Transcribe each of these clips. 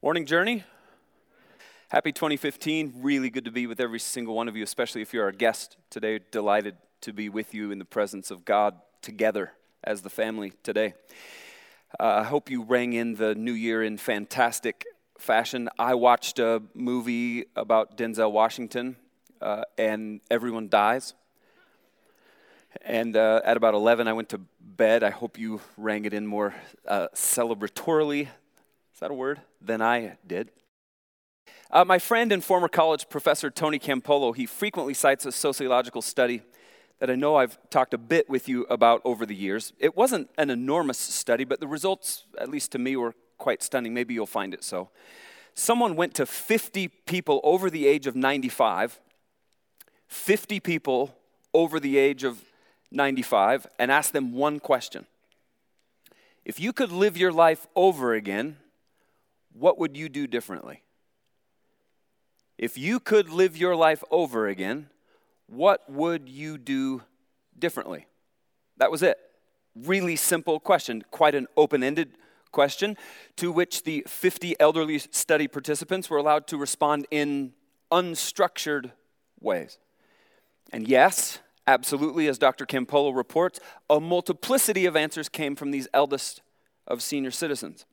Morning journey. Happy 2015. Really good to be with every single one of you, especially if you're our guest today. Delighted to be with you in the presence of God together as the family today. Uh, I hope you rang in the new year in fantastic fashion. I watched a movie about Denzel Washington, uh, and everyone dies. And uh, at about 11, I went to bed. I hope you rang it in more uh, celebratorily is that a word? Than I did. Uh, my friend and former college professor Tony Campolo, he frequently cites a sociological study that I know I've talked a bit with you about over the years. It wasn't an enormous study, but the results, at least to me, were quite stunning. Maybe you'll find it so. Someone went to 50 people over the age of 95, 50 people over the age of 95, and asked them one question If you could live your life over again, what would you do differently? If you could live your life over again, what would you do differently? That was it. Really simple question, quite an open ended question to which the 50 elderly study participants were allowed to respond in unstructured ways. And yes, absolutely, as Dr. Campolo reports, a multiplicity of answers came from these eldest of senior citizens.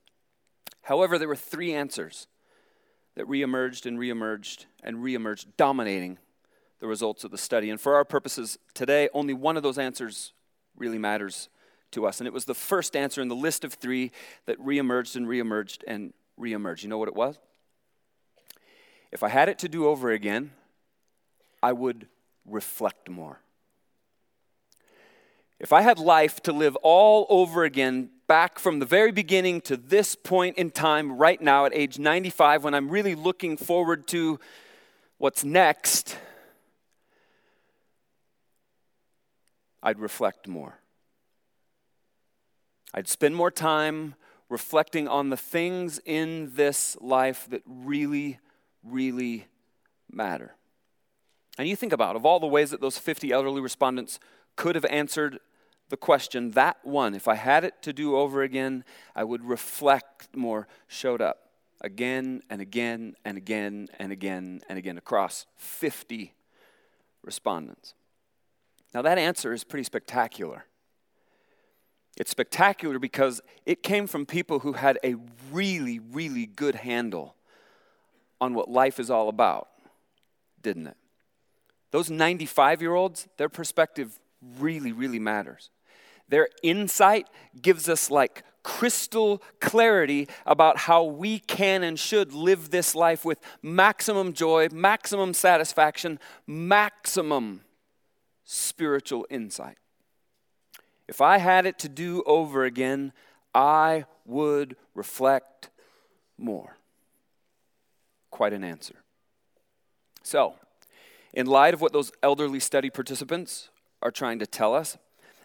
However, there were three answers that reemerged and reemerged and reemerged, dominating the results of the study. And for our purposes today, only one of those answers really matters to us. And it was the first answer in the list of three that reemerged and reemerged and reemerged. You know what it was? If I had it to do over again, I would reflect more. If I had life to live all over again, back from the very beginning to this point in time, right now at age 95, when I'm really looking forward to what's next, I'd reflect more. I'd spend more time reflecting on the things in this life that really, really matter. And you think about, of all the ways that those 50 elderly respondents could have answered the question, that one, if I had it to do over again, I would reflect more, showed up again and again and again and again and again across 50 respondents. Now, that answer is pretty spectacular. It's spectacular because it came from people who had a really, really good handle on what life is all about, didn't it? Those 95 year olds, their perspective really, really matters. Their insight gives us like crystal clarity about how we can and should live this life with maximum joy, maximum satisfaction, maximum spiritual insight. If I had it to do over again, I would reflect more. Quite an answer. So, in light of what those elderly study participants are trying to tell us,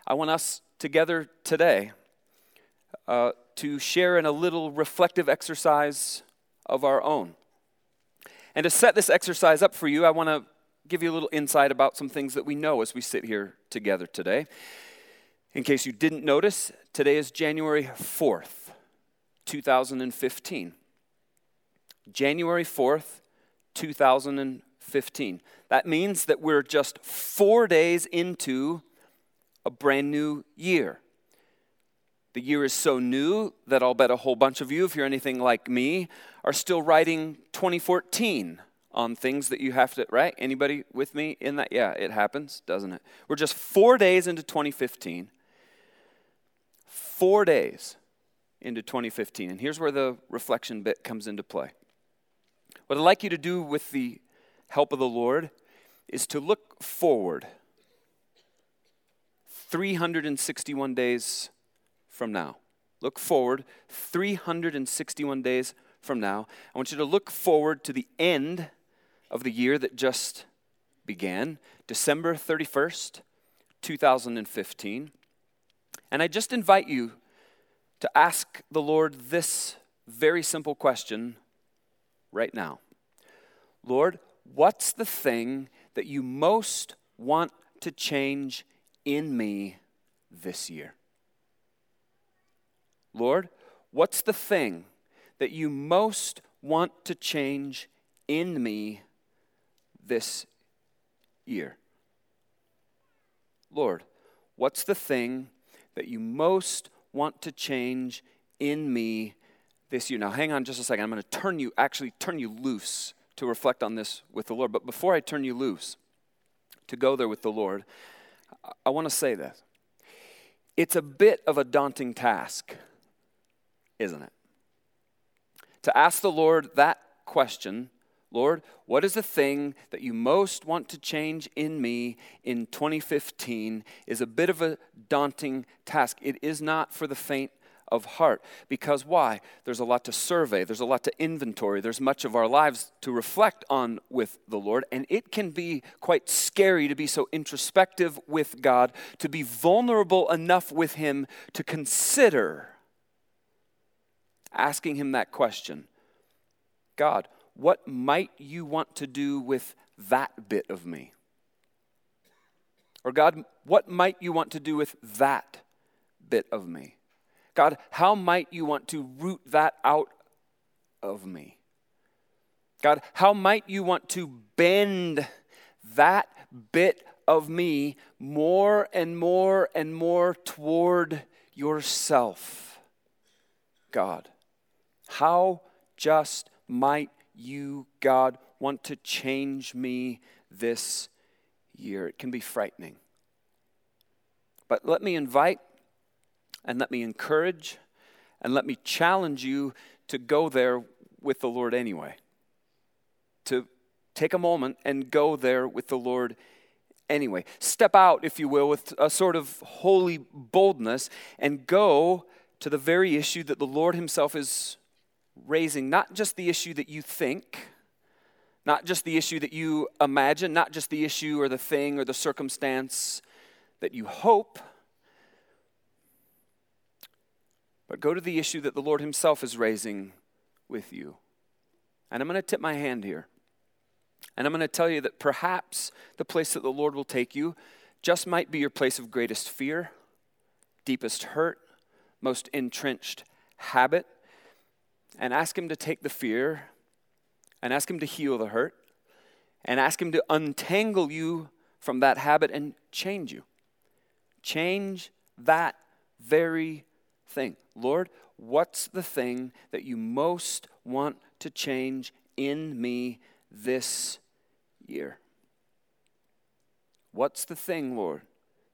I want us together today uh, to share in a little reflective exercise of our own. And to set this exercise up for you, I want to give you a little insight about some things that we know as we sit here together today. In case you didn't notice, today is January 4th, 2015. January 4th, 2015. That means that we're just four days into a brand new year. The year is so new that I'll bet a whole bunch of you, if you're anything like me, are still writing 2014 on things that you have to, right? Anybody with me in that? Yeah, it happens, doesn't it? We're just four days into 2015. Four days into 2015. And here's where the reflection bit comes into play. What I'd like you to do with the help of the Lord is to look forward 361 days from now. Look forward 361 days from now. I want you to look forward to the end of the year that just began, December 31st, 2015. And I just invite you to ask the Lord this very simple question right now Lord, what's the thing that you most want to change in me this year? Lord, what's the thing that you most want to change in me this year? Lord, what's the thing that you most want to change in me this year? Now, hang on just a second. I'm going to turn you, actually, turn you loose to reflect on this with the Lord. But before I turn you loose to go there with the Lord, I want to say this. It's a bit of a daunting task, isn't it? To ask the Lord that question Lord, what is the thing that you most want to change in me in 2015 is a bit of a daunting task. It is not for the faint of heart. Because why? There's a lot to survey, there's a lot to inventory, there's much of our lives to reflect on with the Lord, and it can be quite scary to be so introspective with God, to be vulnerable enough with Him to consider asking Him that question God, what might you want to do with that bit of me? Or, God, what might you want to do with that bit of me? God, how might you want to root that out of me? God, how might you want to bend that bit of me more and more and more toward yourself? God, how just might you, God, want to change me this year. It can be frightening. But let me invite and let me encourage and let me challenge you to go there with the Lord anyway. To take a moment and go there with the Lord anyway. Step out, if you will, with a sort of holy boldness and go to the very issue that the Lord Himself is raising not just the issue that you think, not just the issue that you imagine, not just the issue or the thing or the circumstance that you hope, but go to the issue that the Lord Himself is raising with you. And I'm going to tip my hand here. And I'm going to tell you that perhaps the place that the Lord will take you just might be your place of greatest fear, deepest hurt, most entrenched habit and ask Him to take the fear and ask Him to heal the hurt and ask Him to untangle you from that habit and change you. Change that very thing. Lord, what's the thing that you most want to change in me this year? What's the thing, Lord,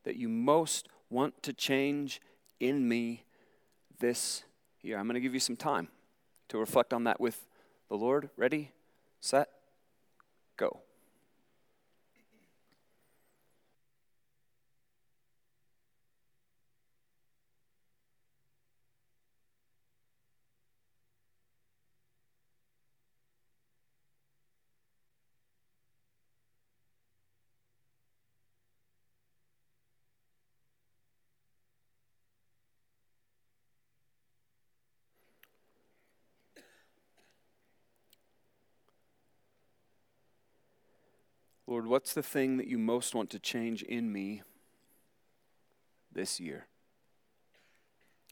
that you most want to change in me this year? I'm going to give you some time to reflect on that with the Lord. Ready, set, go. Lord, what's the thing that you most want to change in me this year?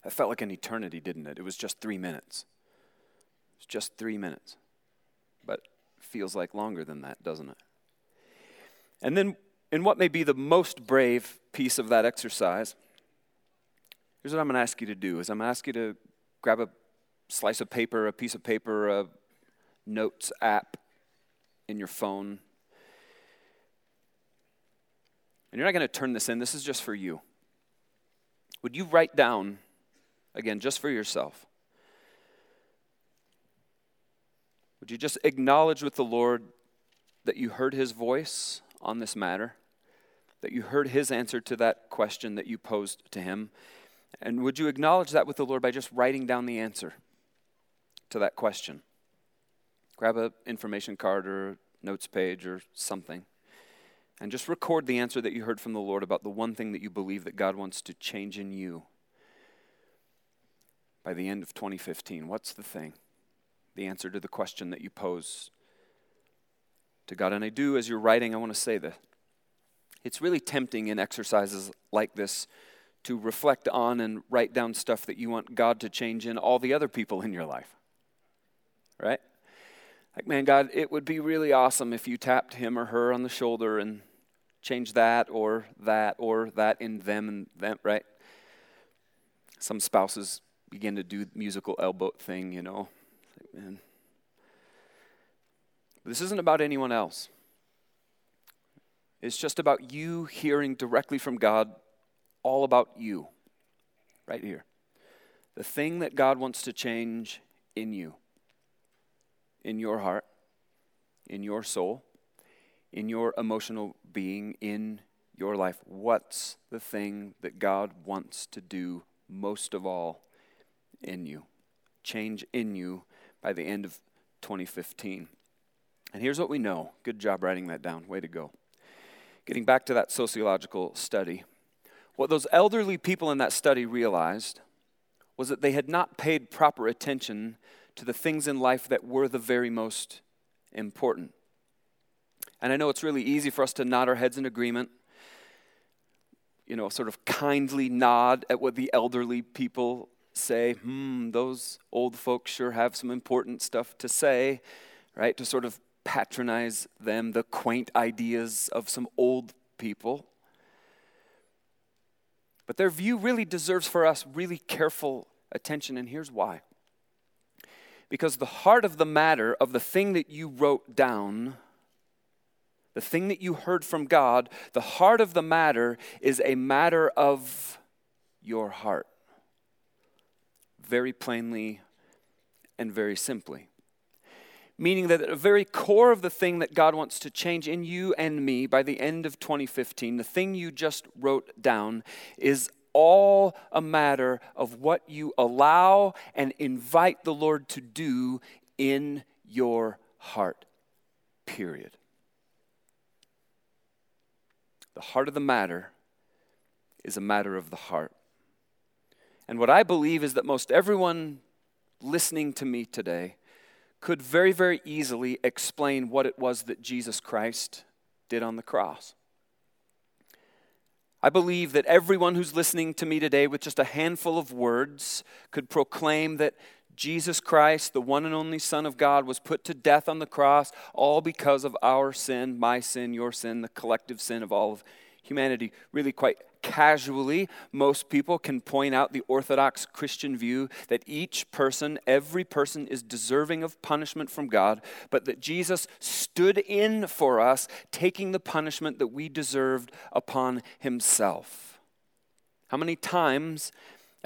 It felt like an eternity, didn't it? It was just three minutes. It's just three minutes. But feels like longer than that, doesn't it? And then, in what may be the most brave piece of that exercise, here's what I'm going to ask you to do: is I'm going to ask you to grab a slice of paper, a piece of paper, a notes app in your phone, and you're not going to turn this in, this is just for you. Would you write down, again, just for yourself? Would you just acknowledge with the Lord that you heard his voice on this matter? That you heard his answer to that question that you posed to him? And would you acknowledge that with the Lord by just writing down the answer to that question? Grab an information card or notes page or something. And just record the answer that you heard from the Lord about the one thing that you believe that God wants to change in you by the end of 2015. What's the thing? The answer to the question that you pose to God. And I do, as you're writing, I want to say that it's really tempting in exercises like this to reflect on and write down stuff that you want God to change in all the other people in your life. Right? Like, man, God, it would be really awesome if you tapped him or her on the shoulder and changed that or that or that in them and them, right? Some spouses begin to do musical elbow thing, you know. Like, man. This isn't about anyone else. It's just about you hearing directly from God all about you, right here. The thing that God wants to change in you, in your heart, in your soul, in your emotional being, in your life. What's the thing that God wants to do most of all in you? Change in you by the end of 2015. And here's what we know. Good job writing that down. Way to go. Getting back to that sociological study, what those elderly people in that study realized was that they had not paid proper attention to the things in life that were the very most important. And I know it's really easy for us to nod our heads in agreement, you know, sort of kindly nod at what the elderly people say. Hmm, those old folks sure have some important stuff to say, right? To sort of patronize them, the quaint ideas of some old people. But their view really deserves for us really careful attention, and here's why. Because the heart of the matter of the thing that you wrote down, the thing that you heard from God, the heart of the matter is a matter of your heart. Very plainly and very simply meaning that at the very core of the thing that God wants to change in you and me by the end of 2015, the thing you just wrote down, is all a matter of what you allow and invite the Lord to do in your heart. Period. The heart of the matter is a matter of the heart. And what I believe is that most everyone listening to me today could very, very easily explain what it was that Jesus Christ did on the cross. I believe that everyone who's listening to me today, with just a handful of words, could proclaim that Jesus Christ, the one and only Son of God, was put to death on the cross, all because of our sin, my sin, your sin, the collective sin of all of humanity. Really, quite casually, most people can point out the Orthodox Christian view that each person, every person, is deserving of punishment from God, but that Jesus stood in for us, taking the punishment that we deserved upon himself. How many times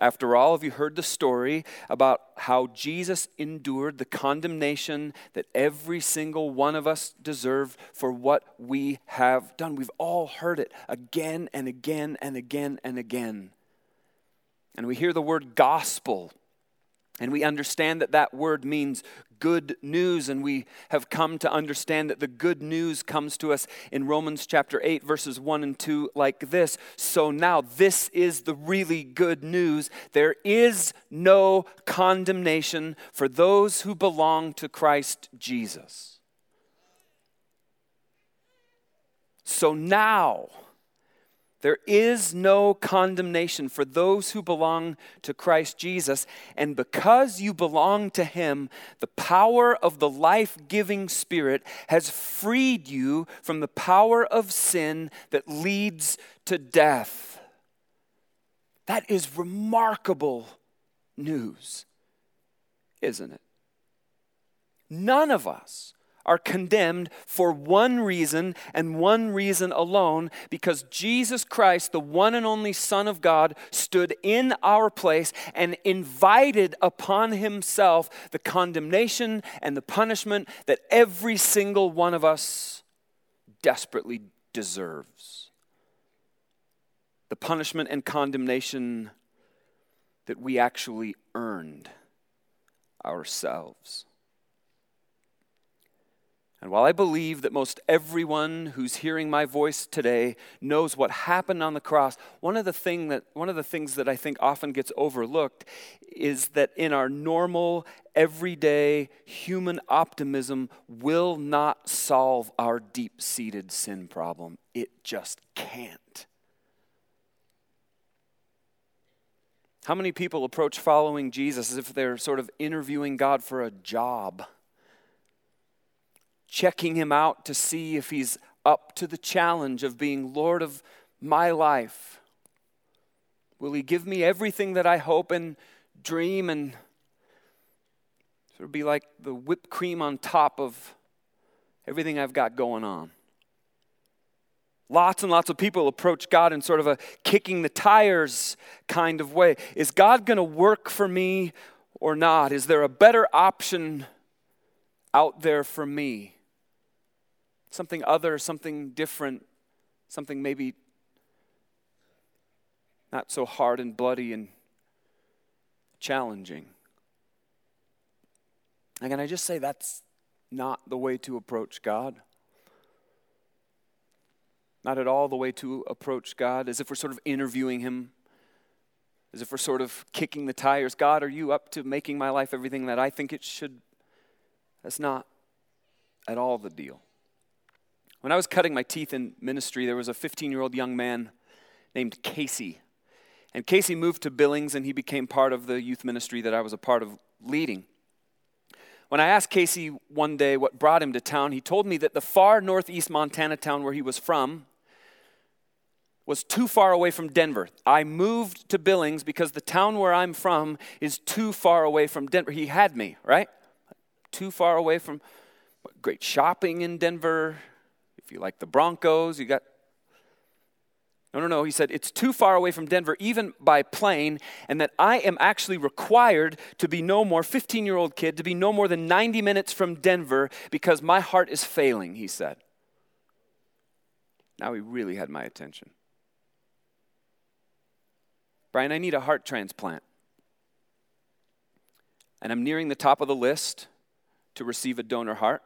after all, have you heard the story about how Jesus endured the condemnation that every single one of us deserved for what we have done? We've all heard it again and again and again and again. And we hear the word gospel and we understand that that word means good news, and we have come to understand that the good news comes to us in Romans chapter 8, verses 1 and 2, like this. So now, this is the really good news. There is no condemnation for those who belong to Christ Jesus. So now, there is no condemnation for those who belong to Christ Jesus. And because you belong to Him, the power of the life giving Spirit has freed you from the power of sin that leads to death. That is remarkable news, isn't it? None of us are condemned for one reason and one reason alone because Jesus Christ, the one and only Son of God, stood in our place and invited upon himself the condemnation and the punishment that every single one of us desperately deserves. The punishment and condemnation that we actually earned ourselves. And while I believe that most everyone who's hearing my voice today knows what happened on the cross, one of the, thing that, one of the things that I think often gets overlooked is that in our normal, everyday human optimism will not solve our deep seated sin problem. It just can't. How many people approach following Jesus as if they're sort of interviewing God for a job? Checking him out to see if he's up to the challenge of being Lord of my life? Will he give me everything that I hope and dream and sort of be like the whipped cream on top of everything I've got going on? Lots and lots of people approach God in sort of a kicking the tires kind of way. Is God going to work for me or not? Is there a better option out there for me? Something other, something different, something maybe not so hard and bloody and challenging. And can I just say that's not the way to approach God? Not at all the way to approach God, as if we're sort of interviewing Him, as if we're sort of kicking the tires. God, are you up to making my life everything that I think it should? That's not at all the deal. When I was cutting my teeth in ministry, there was a 15 year old young man named Casey. And Casey moved to Billings and he became part of the youth ministry that I was a part of leading. When I asked Casey one day what brought him to town, he told me that the far northeast Montana town where he was from was too far away from Denver. I moved to Billings because the town where I'm from is too far away from Denver. He had me, right? Too far away from great shopping in Denver. If you like the Broncos, you got no, no, no. He said, it's too far away from Denver, even by plane, and that I am actually required to be no more, 15 year old kid, to be no more than 90 minutes from Denver because my heart is failing, he said. Now he really had my attention. Brian, I need a heart transplant. And I'm nearing the top of the list to receive a donor heart.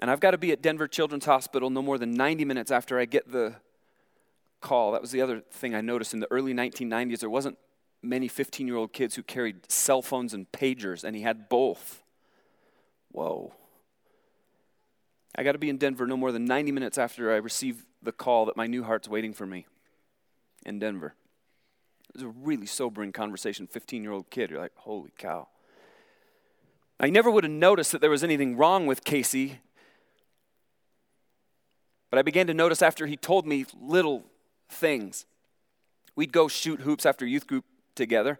And I've got to be at Denver Children's Hospital no more than 90 minutes after I get the call. That was the other thing I noticed in the early 1990s. There wasn't many 15 year old kids who carried cell phones and pagers, and he had both. Whoa. I got to be in Denver no more than 90 minutes after I receive the call that my new heart's waiting for me in Denver. It was a really sobering conversation. 15 year old kid, you're like, holy cow. I never would have noticed that there was anything wrong with Casey, but I began to notice after he told me little things. We'd go shoot hoops after youth group together.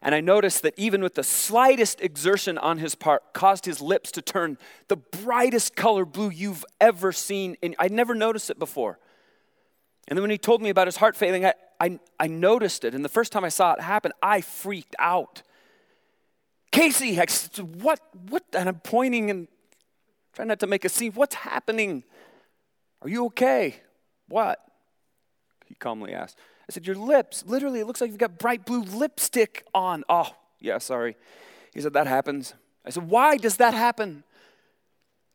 And I noticed that even with the slightest exertion on his part, caused his lips to turn the brightest color blue you've ever seen. And I never noticed it before. And then when he told me about his heart failing, I, I, I noticed it. And the first time I saw it happen, I freaked out. Casey, I what, what? And I'm pointing and trying not to make a scene. What's happening? Are you okay? What? he calmly asked. I said, Your lips, literally, it looks like you've got bright blue lipstick on. Oh, yeah, sorry. He said, That happens. I said, Why does that happen?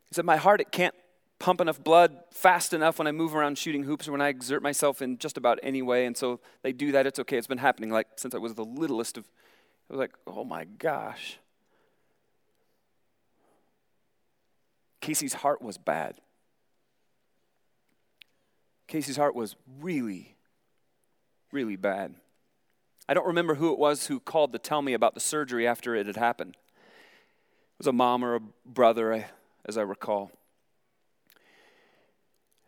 He said, My heart, it can't pump enough blood fast enough when I move around shooting hoops or when I exert myself in just about any way. And so they do that. It's okay. It's been happening like since I was the littlest of. I was like, Oh my gosh. Casey's heart was bad. Casey's heart was really, really bad. I don't remember who it was who called to tell me about the surgery after it had happened. It was a mom or a brother, as I recall.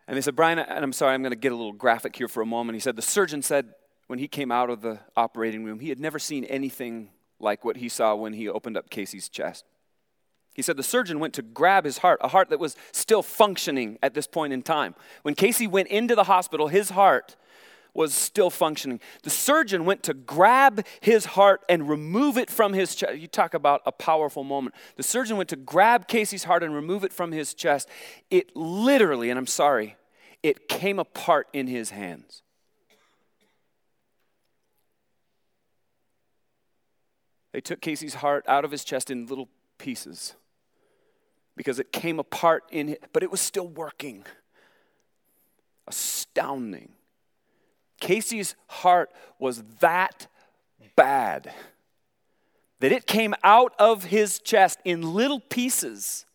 And they said, Brian, and I'm sorry, I'm going to get a little graphic here for a moment. He said, the surgeon said when he came out of the operating room, he had never seen anything like what he saw when he opened up Casey's chest. He said the surgeon went to grab his heart, a heart that was still functioning at this point in time. When Casey went into the hospital, his heart was still functioning. The surgeon went to grab his heart and remove it from his chest. You talk about a powerful moment. The surgeon went to grab Casey's heart and remove it from his chest. It literally, and I'm sorry, it came apart in his hands. They took Casey's heart out of his chest in little pieces because it came apart in it, but it was still working. Astounding. Casey's heart was that bad that it came out of his chest in little pieces.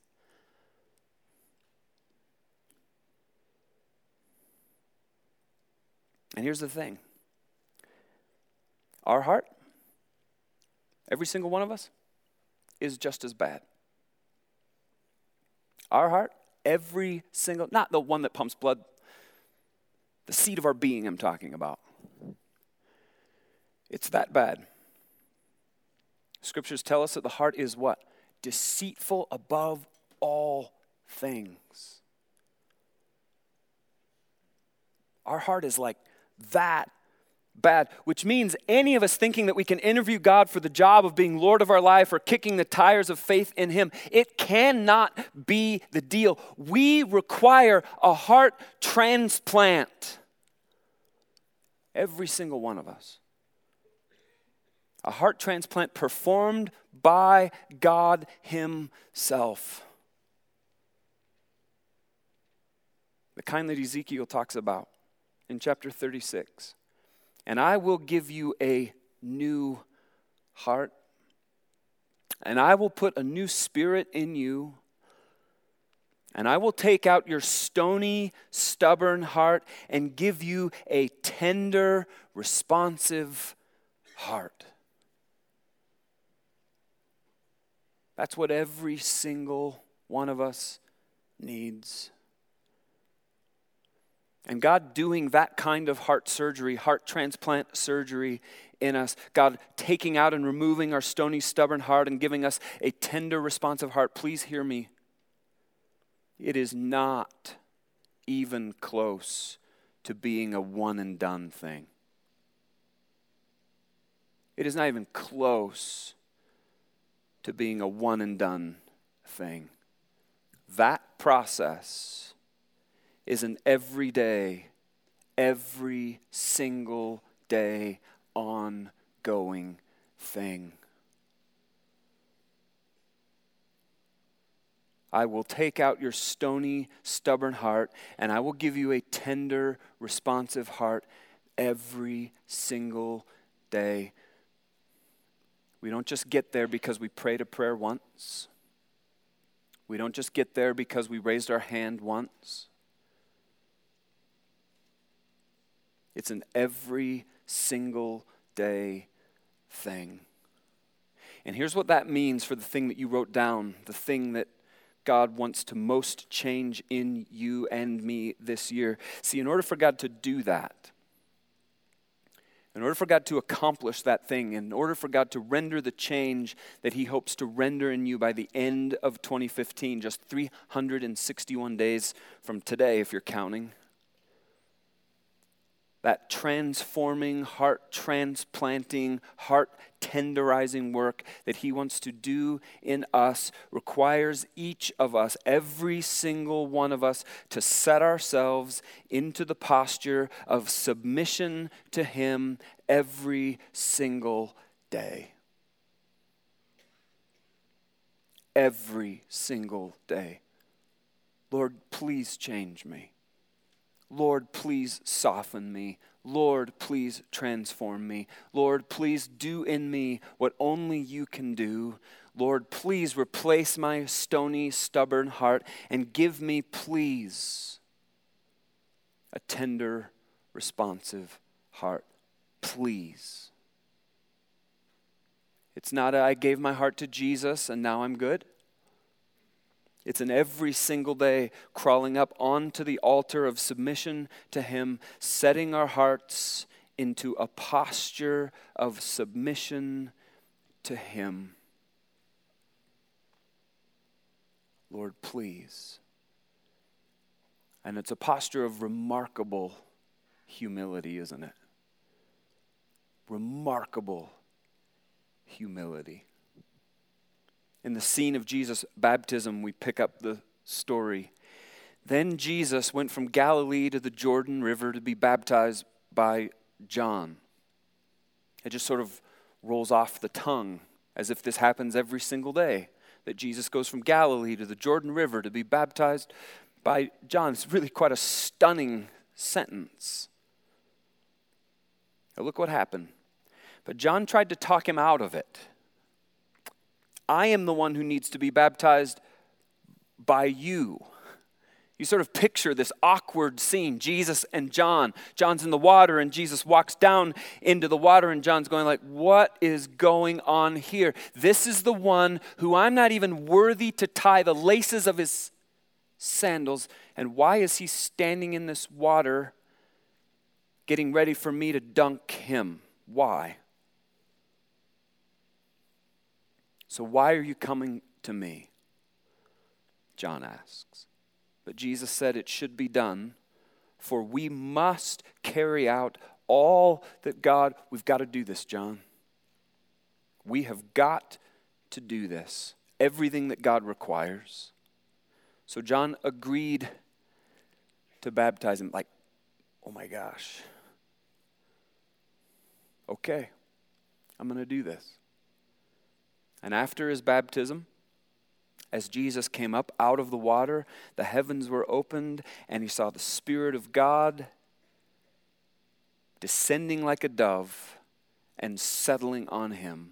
And here's the thing our heart, every single one of us, is just as bad. Our heart Every single, not the one that pumps blood, the seat of our being, I'm talking about. It's that bad. Scriptures tell us that the heart is what? Deceitful above all things. Our heart is like that bad, which means any of us thinking that we can interview God for the job of being Lord of our life or kicking the tires of faith in Him, it cannot be the deal. We require a heart transplant. Every single one of us. A heart transplant performed by God Himself. The kind that Ezekiel talks about in chapter 36 and I will give you a new heart, and I will put a new spirit in you. And I will take out your stony, stubborn heart and give you a tender, responsive heart. That's what every single one of us needs. And God doing that kind of heart surgery, heart transplant surgery in us, God taking out and removing our stony, stubborn heart and giving us a tender, responsive heart, please hear me. It is not even close to being a one and done thing. It is not even close to being a one and done thing. That process is an everyday, every single day ongoing thing. I will take out your stony, stubborn heart, and I will give you a tender, responsive heart every single day. We don't just get there because we prayed a prayer once. We don't just get there because we raised our hand once. It's an every single day thing. And here's what that means for the thing that you wrote down, the thing that God wants to most change in you and me this year. See, in order for God to do that, in order for God to accomplish that thing, in order for God to render the change that He hopes to render in you by the end of 2015, just 361 days from today, if you're counting, that transforming, heart transplanting, heart tenderizing work that He wants to do in us requires each of us, every single one of us, to set ourselves into the posture of submission to Him every single day. Every single day. Lord, please change me. Lord, please soften me. Lord, please transform me. Lord, please do in me what only you can do. Lord, please replace my stony, stubborn heart and give me, please, a tender, responsive heart. Please. It's not a, I gave my heart to Jesus and now I'm good. It's an every single day crawling up onto the altar of submission to Him, setting our hearts into a posture of submission to Him. Lord, please. And it's a posture of remarkable humility, isn't it? Remarkable humility in the scene of Jesus' baptism, we pick up the story. Then Jesus went from Galilee to the Jordan River to be baptized by John. It just sort of rolls off the tongue as if this happens every single day that Jesus goes from Galilee to the Jordan River to be baptized by John. It's really quite a stunning sentence. Now look what happened. But John tried to talk him out of it. I am the one who needs to be baptized by you. You sort of picture this awkward scene Jesus and John. John's in the water and Jesus walks down into the water and John's going like, "What is going on here? This is the one who I'm not even worthy to tie the laces of his sandals. And why is he standing in this water getting ready for me to dunk him? Why? So, why are you coming to me? John asks. But Jesus said it should be done, for we must carry out all that God, we've got to do this, John. We have got to do this, everything that God requires. So John agreed to baptize him, like, oh my gosh. Okay, I'm going to do this. And after his baptism, as Jesus came up out of the water, the heavens were opened, and he saw the Spirit of God descending like a dove and settling on him.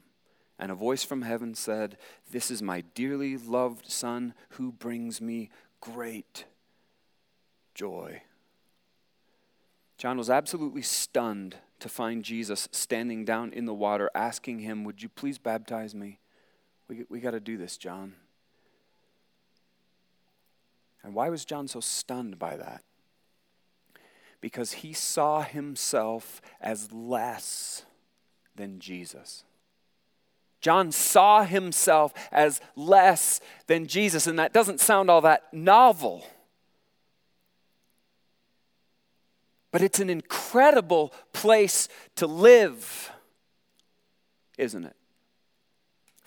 And a voice from heaven said, This is my dearly loved Son who brings me great joy. John was absolutely stunned to find Jesus standing down in the water, asking him, Would you please baptize me? We, we got to do this, John. And why was John so stunned by that? Because he saw himself as less than Jesus. John saw himself as less than Jesus, and that doesn't sound all that novel. But it's an incredible place to live, isn't it?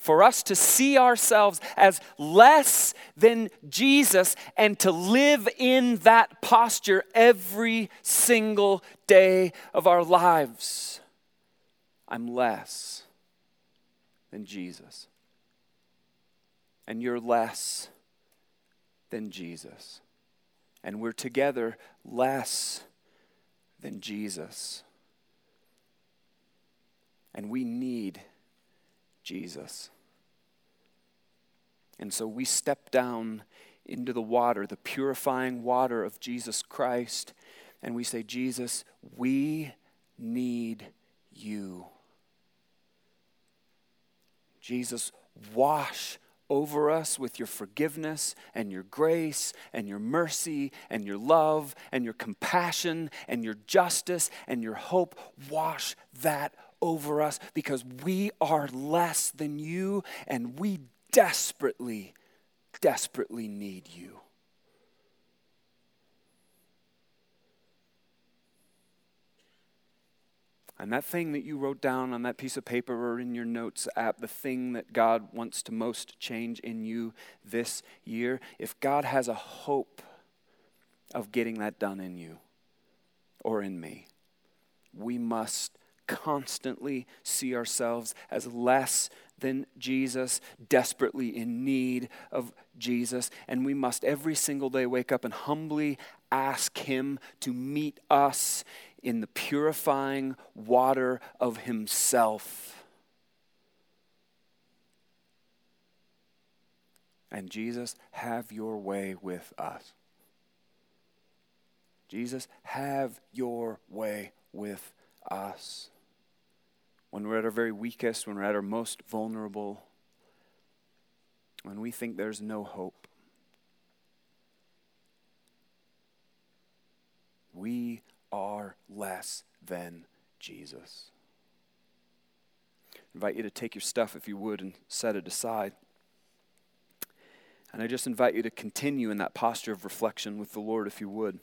For us to see ourselves as less than Jesus and to live in that posture every single day of our lives. I'm less than Jesus. And you're less than Jesus. And we're together less than Jesus. And we need Jesus. And so we step down into the water, the purifying water of Jesus Christ, and we say, Jesus, we need you. Jesus, wash over us with your forgiveness and your grace and your mercy and your love and your compassion and your justice and your hope. Wash that over us because we are less than you and we desperately, desperately need you. And that thing that you wrote down on that piece of paper or in your notes app, the thing that God wants to most change in you this year, if God has a hope of getting that done in you or in me, we must constantly see ourselves as less than Jesus, desperately in need of Jesus. And we must every single day wake up and humbly ask Him to meet us in the purifying water of Himself. And Jesus, have your way with us. Jesus, have your way with us when we're at our very weakest, when we're at our most vulnerable, when we think there's no hope. We are less than Jesus. I invite you to take your stuff, if you would, and set it aside. And I just invite you to continue in that posture of reflection with the Lord, if you would.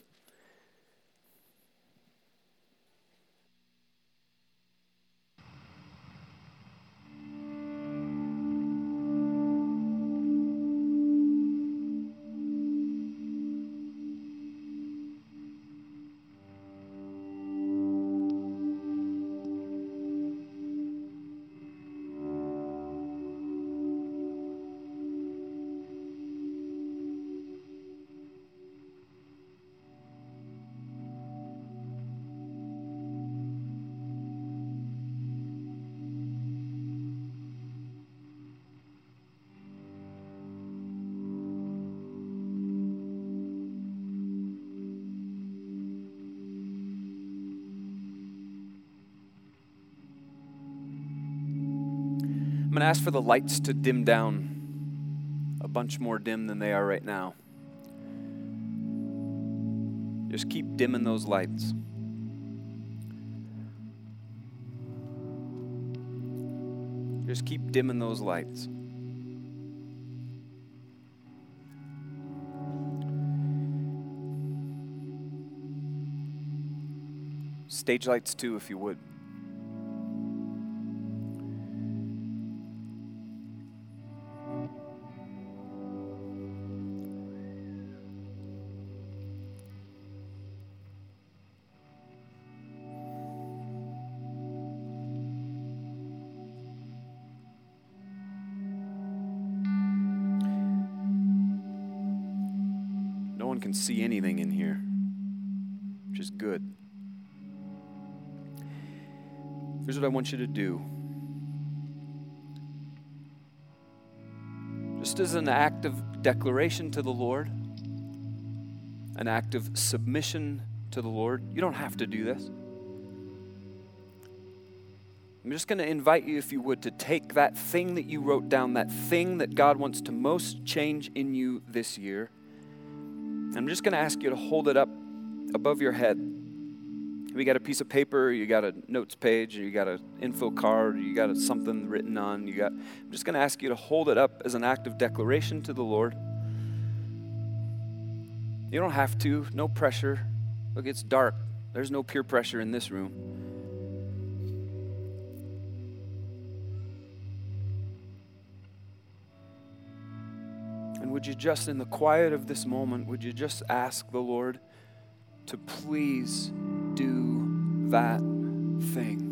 I'm going to ask for the lights to dim down a bunch more dim than they are right now. Just keep dimming those lights. Just keep dimming those lights. Stage lights, too, if you would. Can see anything in here, which is good. Here's what I want you to do. Just as an act of declaration to the Lord, an act of submission to the Lord, you don't have to do this. I'm just going to invite you, if you would, to take that thing that you wrote down, that thing that God wants to most change in you this year. I'm just going to ask you to hold it up above your head. We got a piece of paper, you got a notes page, you got an info card, you got something written on, you got I'm just going to ask you to hold it up as an act of declaration to the Lord. You don't have to, no pressure. Look, it's dark. There's no peer pressure in this room. Would you just, in the quiet of this moment, would you just ask the Lord to please do that thing?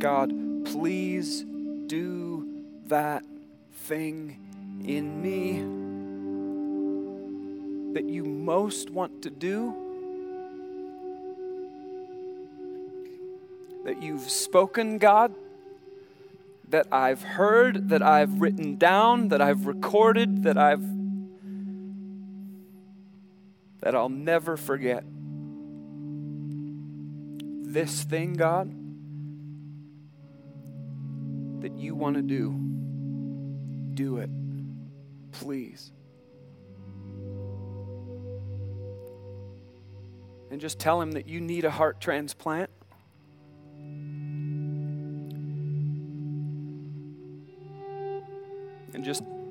God, please do that thing in me that you most want to do, that you've spoken, God, that I've heard, that I've written down, that I've recorded, that I've that I'll never forget. This thing, God, that you want to do, do it, please. And just tell him that you need a heart transplant.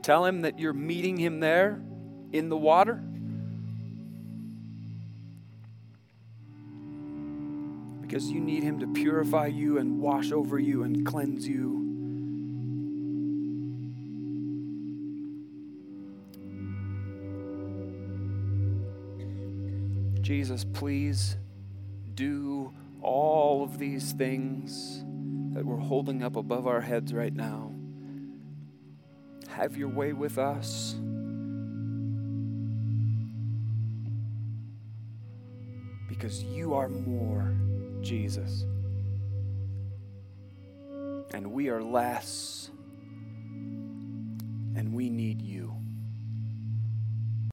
Tell him that you're meeting him there in the water. Because you need him to purify you and wash over you and cleanse you. Jesus, please do all of these things that we're holding up above our heads right now. Have your way with us. Because you are more, Jesus. And we are less.